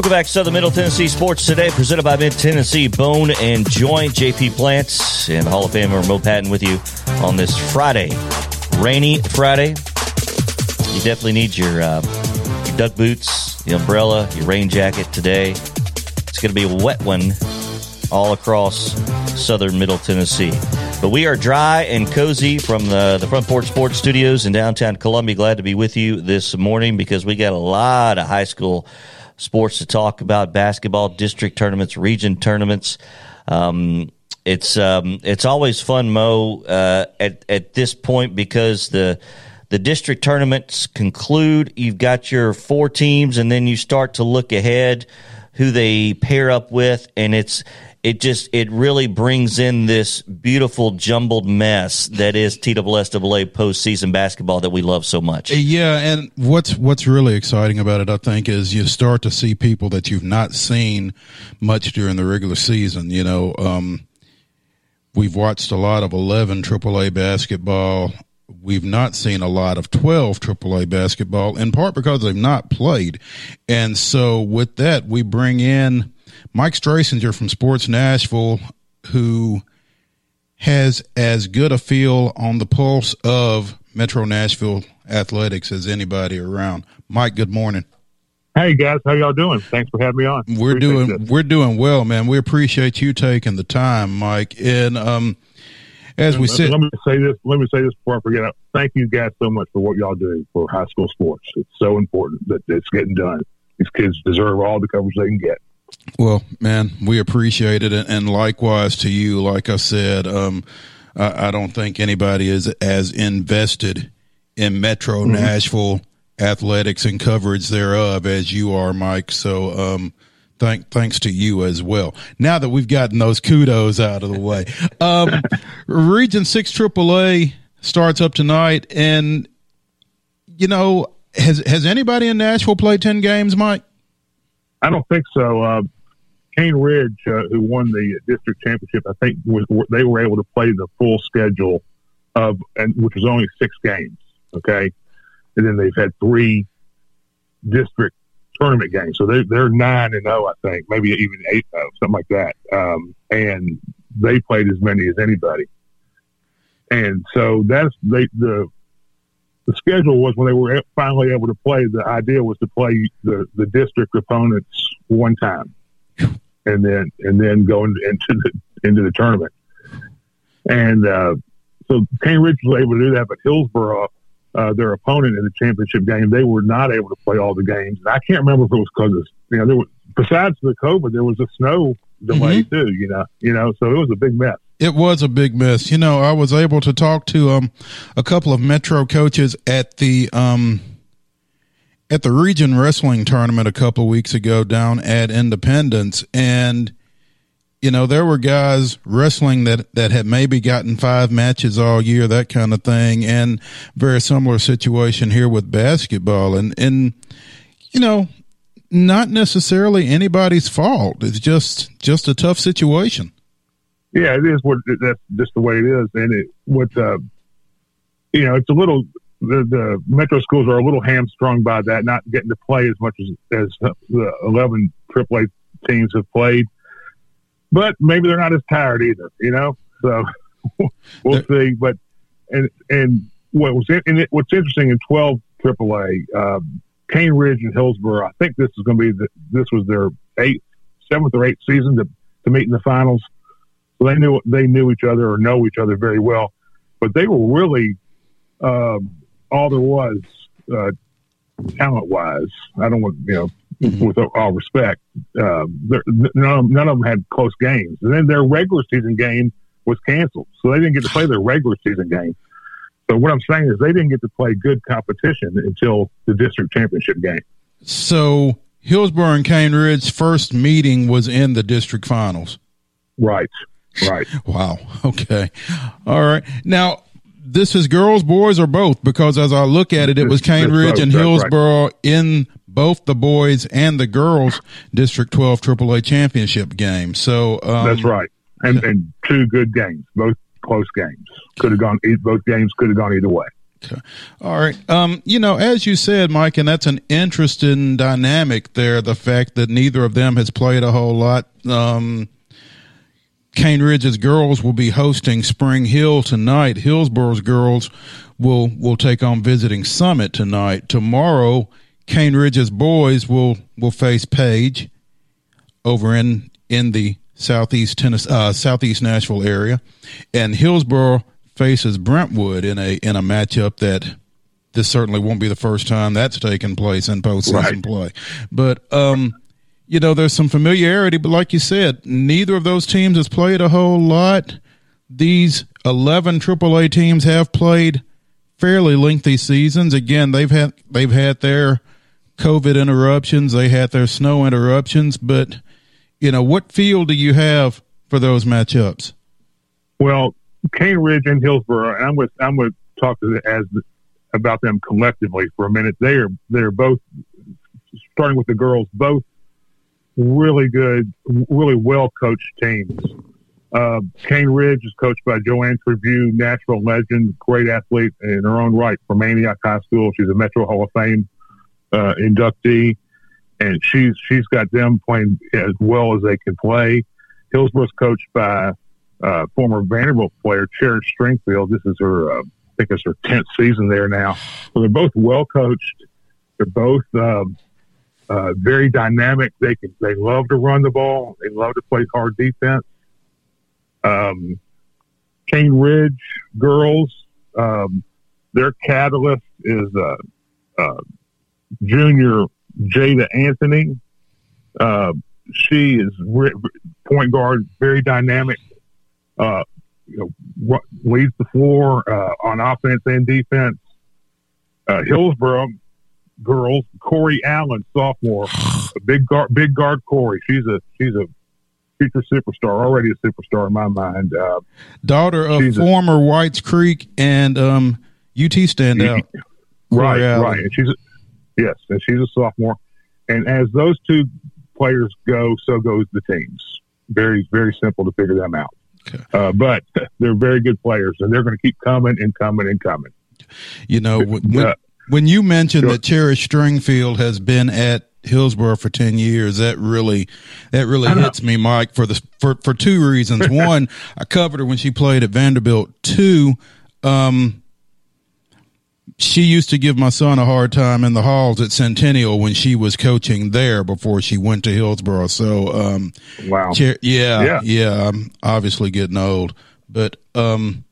Welcome back to Southern Middle Tennessee Sports Today, presented by Mid Tennessee Bone and Joint. JP Plants and Hall of Famer Mo Patton with you on this Friday, rainy Friday. You definitely need your, uh, your duck boots, the umbrella, your rain jacket today. It's going to be a wet one all across Southern Middle Tennessee. But we are dry and cozy from the, the Front Porch Sports Studios in downtown Columbia. Glad to be with you this morning because we got a lot of high school sports to talk about basketball, district tournaments, region tournaments. Um, it's um, it's always fun, Mo, uh, at at this point because the the district tournaments conclude. You've got your four teams, and then you start to look ahead who they pair up with, and it's it just it really brings in this beautiful jumbled mess that is TSSAA postseason basketball that we love so much. Yeah, and what's what's really exciting about it, I think, is you start to see people that you've not seen much during the regular season. You know, um, we've watched a lot of 11 AAA basketball. We've not seen a lot of 12 AAA basketball, in part because they've not played. And so, with that, we bring in Mike Strasinger from Sports Nashville, who has as good a feel on the pulse of Metro Nashville athletics as anybody around. Mike, good morning. Hey guys, how y'all doing? Thanks for having me on. We're Appreciate doing this. we're doing well, man. We appreciate you taking the time, Mike. And um, as we said, let me say this. Let me say this before I forget. Thank you guys so much for what y'all do for high school sports. It's so important that it's getting done. These kids deserve all the coverage they can get. Well, man, we appreciate it, and, likewise to you. Like I said, um, I, I don't think anybody is as invested in Metro Mm-hmm. Nashville athletics and coverage thereof as you are, Mike. So, um, thank thanks to you as well. Now that we've gotten those kudos out of the way, um, Region Six AAA starts up tonight, and you know, has has anybody in Nashville played ten games, Mike? I don't think so. Uh, Cane Ridge, uh, who won the district championship, I think was they were able to play the full schedule of, and which was only six games. Okay, and then they've had three district tournament games, so they're they're nine and zero, I think, maybe even eight zero, something like that. Um, and they played as many as anybody. And so that's they the the schedule was when they were finally able to play. The idea was to play the, the district opponents one time, and then and then go into, the into the tournament. And uh, so Cane Ridge was able to do that, but Hillsboro, uh, their opponent in the championship game, they were not able to play all the games. And I can't remember if it was because of you know there was besides the COVID, there was a snow delay too. You know, you know, so it was a big mess. It was a big mess. You know, I was able to talk to um a couple of Metro coaches at the um at the region wrestling tournament a couple of weeks ago down at Independence. And you know there were guys wrestling that that had maybe gotten five matches all year that kind of thing and very similar situation here with basketball. And and you know not necessarily anybody's fault. It's just just a tough situation Yeah, it is what that's just the way it is, and it what uh, you know, it's a little the, the metro schools are a little hamstrung by that, not getting to play as much as as the eleven AAA teams have played. But maybe they're not as tired either, you know. So we'll see. But and and what was in, and it, what's interesting in twelve AAA, um, Cane Ridge and Hillsboro. I think this is going to be the, this was their eighth, seventh or eighth season to to meet in the finals. So they knew they knew each other or know each other very well. But they were really um, all there was uh, talent wise. I don't want you know. Mm-hmm. With all respect, uh, none, of, none of them had close games. And then their regular season game was canceled, so they didn't get to play their regular season game. So what I'm saying is they didn't get to play good competition until the district championship game. So Hillsboro and Cane Ridge first meeting was in the district finals. Right. Right. wow. Okay. All right. Now this is girls, boys, or both? Because as I look at it, it was Cane Ridge and Hillsboro right. in both the boys and the girls District 12 AAA championship game. So um, that's right, and, and two good games, both close games. Could have gone. Both games could have gone either way. Okay. All right. Um, you know, as you said, Mike, and that's an interesting dynamic there. The fact that neither of them has played a whole lot. Um, Cane Ridge's girls will be hosting Spring Hill tonight. Hillsboro's girls will will take on visiting Summit tonight. Tomorrow, Cane Ridge's boys will will face Page over in in the southeast Tennessee, uh, southeast Nashville area, and Hillsboro faces Brentwood in a in a matchup that this certainly won't be the first time that's taken place in postseason right. play. But um, you know, there's some familiarity, but like you said, neither of those teams has played a whole lot. These 11 AAA teams have played fairly lengthy seasons. Again, they've had they've had their COVID interruptions, they had their snow interruptions, but you know, what feel do you have for those matchups? Well, Cane Ridge and Hillsboro, and I'm with I'm to talk to as about them collectively for a minute. They are they're both starting with the girls, both really good, really well coached teams. Uh, Ridge is coached by Joanne Trevue, natural legend, great athlete in her own right from Antioch High School. She's a Metro Hall of Fame uh, inductee, and she's she's got them playing as well as they can play. Hillsboro's coached by uh, former Vanderbilt player Cherish Stringfield. This is her, uh, I think it's her tenth season there now. So they're both well coached. They're both um, uh, very dynamic. They can they love to run the ball. They love to play hard defense. Um, Cane Ridge girls, um, their catalyst is uh, uh, junior Jada Anthony. Uh, she is re- point guard, very dynamic. Uh, you know, leads the floor uh, on offense and defense. Uh, Girls, Corey Allen, sophomore, big guard, big guard Corey. She's a she's a future superstar, already a superstar in my mind. Uh, Daughter of former a, Whites Creek and um, UT standout. right, right. And she's a, yes, and she's a sophomore. And as those two players go, so goes the teams. Very, very simple to figure them out. Okay. Uh, but they're very good players, and they're going to keep coming and coming and coming. You know, when, uh, when you mentioned sure. that Cherish Stringfield has been at Hillsboro for 10 years, that really, that really hits me, Mike, for the, for, for two reasons. One, I covered her when she played at Vanderbilt. Two, um, she used to give my son a hard time in the halls at Centennial when she was coaching there before she went to Hillsboro. So, um, wow. Cher- yeah, yeah, yeah, I'm obviously getting old, but, um,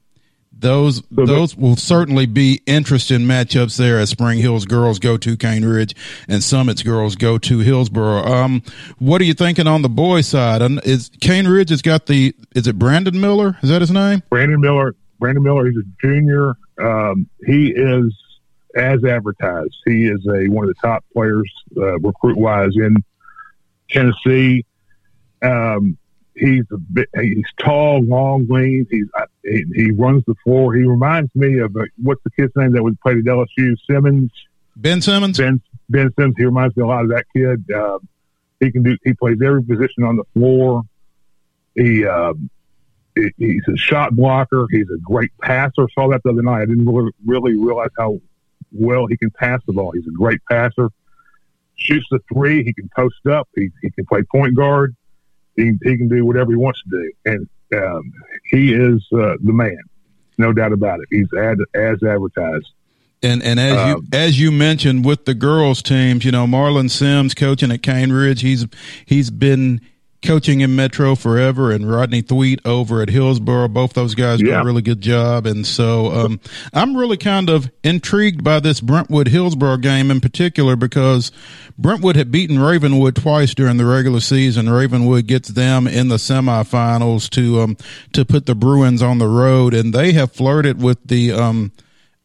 those so those will certainly be interesting matchups there as Spring Hills girls go to Cane Ridge and Summit's girls go to Hillsboro. Um, what are you thinking on the boys' side? And Is Cane Ridge has got the is it Brandon Miller? Is that his name? Brandon Miller. Brandon Miller. He's a junior. Um, he is as advertised. He is a one of the top players uh, recruit wise in Tennessee. Um, he's a bit, he's tall, long, lean. He's he, he runs the floor. He reminds me of uh, what's the kid's name that was played at LSU? Simmons. Ben Simmons. Ben Ben Simmons. He reminds me a lot of that kid. Uh, he can do. He plays every position on the floor. He uh, he's a shot blocker. He's a great passer. Saw that the other night. I didn't really, really realize how well he can pass the ball. He's a great passer. Shoots the three. He can post up. He, he can play point guard. He, he can do whatever he wants to do. And um, he is uh, the man, no doubt about it. He's ad, as advertised. And and as um, you as you mentioned with the girls teams, you know Marlon Sims coaching at Cane Ridge, he's he's been coaching in Metro forever, and Rodney Thweet over at Hillsboro. Both those guys yeah. do a really good job, and so um, I'm really kind of intrigued by this Brentwood Hillsboro game in particular because Brentwood had beaten Ravenwood twice during the regular season. Ravenwood gets them in the semifinals to um, to put the Bruins on the road, and they have flirted with the um,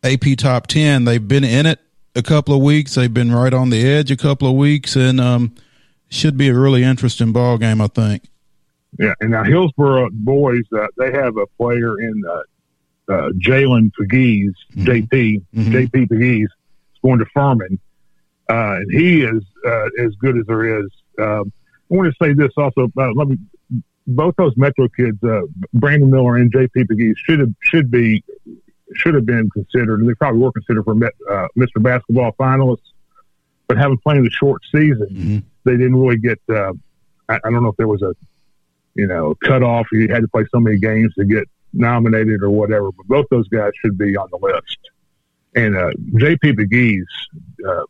AP top ten. They've been in it a couple of weeks. They've been right on the edge a couple of weeks, and um, should be a really interesting ball game, I think. Yeah, and now Hillsboro boys, uh, they have a player in uh, uh, Jalen Pegues, mm-hmm. JP, mm-hmm. JP Pegues, going to Furman, uh, and he is uh, as good as there is. Um, I want to say this also. Uh, let me. Both those Metro kids, Brandon Miller and JP Pegues, should have should be should have been considered, and they probably were considered for Mr. Basketball finalists, but having played the short season. Mm-hmm they didn't really get. Uh, I, I, don't know if there was a, you know, cutoff. You had to play so many games to get nominated or whatever. But both those guys should be on the list. And uh, J.P. Pegues uh,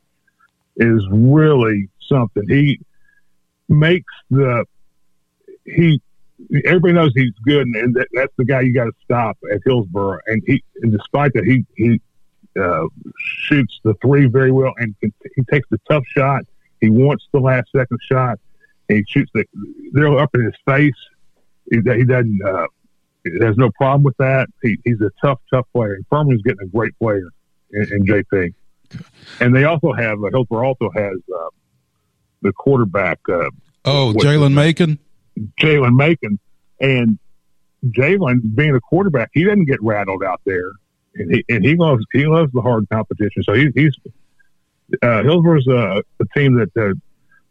is really something. He makes the he. Everybody knows he's good, and that, that's the guy you got to stop at Hillsboro. And he, and despite that, he he uh, shoots the three very well, and he takes the tough shot he wants the last second shot. And he shoots the, they're up in his face. He, he doesn't, uh, there's no problem with that. He, he's a tough, tough player. And Furman's getting a great player in, in JP. And they also have, uh, Hillsboro also has uh, the quarterback. Uh, oh, Jalen Macon? Jalen Macon. And Jalen, being a quarterback, he doesn't get rattled out there. And he, and he loves he loves the hard competition. So he, he's uh, Hillsboro's a, a team that uh,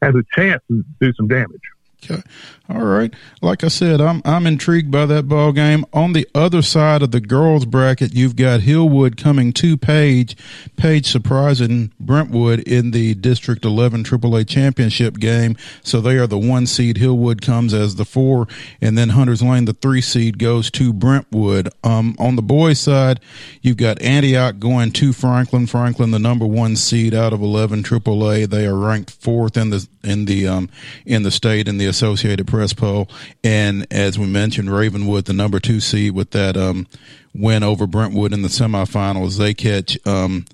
has a chance to do some damage. Okay. All right. Like I said, I'm I'm intrigued by that ball game. On the other side of the girls bracket, you've got Hillwood coming to Page, Page surprising Brentwood in the District 11 AAA championship game. So they are the one seed. Hillwood comes as the four, and then Hunters Lane, the three seed, goes to Brentwood. Um, on the boys side, you've got Antioch going to Franklin. Franklin, the number one seed out of 11 AAA. They are ranked fourth in the in the um in the state in the Associated Press poll. And as we mentioned, Ravenwood, the number two seed with that um, win over Brentwood in the semifinals, they catch um,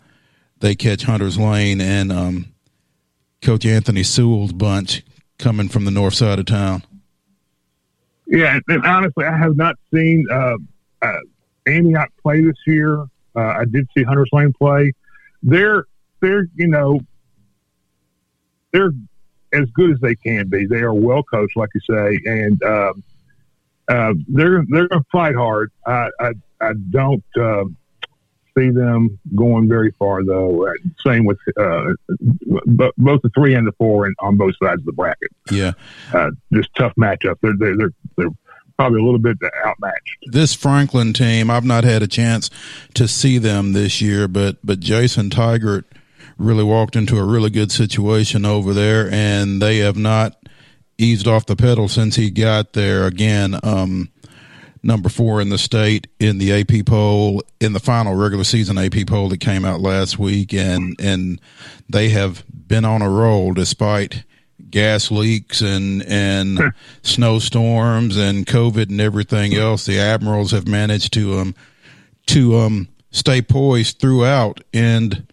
they catch Hunters Lane and um, Coach Anthony Sewell's bunch coming from the north side of town. Yeah, and honestly, I have not seen uh, uh, Antioch play this year. Uh, I did see Hunters Lane play. They're they're you know they're as good as they can be. They are well coached, like you say, and um, uh, they're they're going to fight hard. I I, I don't uh, see them going very far though. Same with uh, both the three and the four and on both sides of the bracket. Yeah, uh, just tough matchup. They're they're they're, they're probably a little bit outmatched. This Franklin team, I've not had a chance to see them this year, but but Jason Tigert really walked into a really good situation over there, and they have not eased off the pedal since he got there. Again, um, number four in the state in the AP poll in the final regular season AP poll that came out last week, and and they have been on a roll despite gas leaks and and snowstorms and COVID and everything else. The Admirals have managed to um to um stay poised throughout and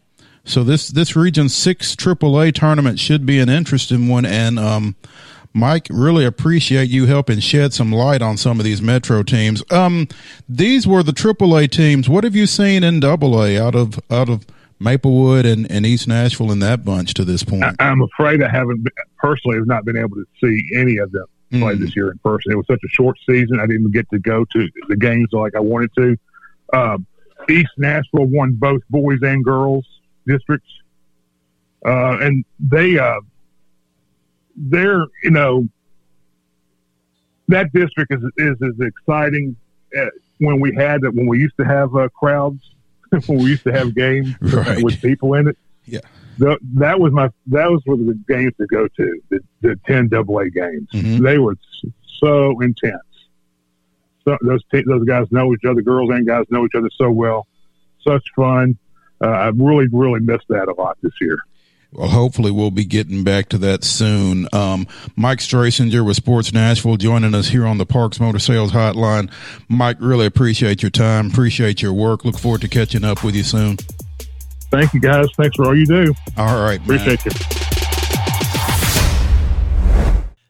so this this Region Six AAA tournament should be an interesting one, and um, Mike, really appreciate you helping shed some light on some of these Metro teams. Um, these were the AAA teams. What have you seen in AA out of out of Maplewood and, and East Nashville in that bunch to this point? I, am afraid I haven't been, personally have not been able to see any of them play mm. this year in person. It was such a short season. I didn't get to go to the games like I wanted to. Um, East Nashville won both boys and girls districts, uh, and they uh, they're you know that district is is as exciting uh, when we had it when we used to have uh, crowds when we used to have games Right. with people in it. Yeah. The, that was my that was one of the games to go to the the ten double A games. Mhm. They were so intense. So those te- those guys know each other. Girls and guys know each other so well. Such fun. Uh, I really really missed that a lot this year. Well, hopefully we'll be getting back to that soon. Um, Mike Strasinger with Sports Nashville joining us here on the Parks Motor Sales Hotline. Mike, really appreciate your time. Appreciate your work. Look forward to catching up with you soon. Thank you guys. Thanks for all you do. All right, man. Appreciate you.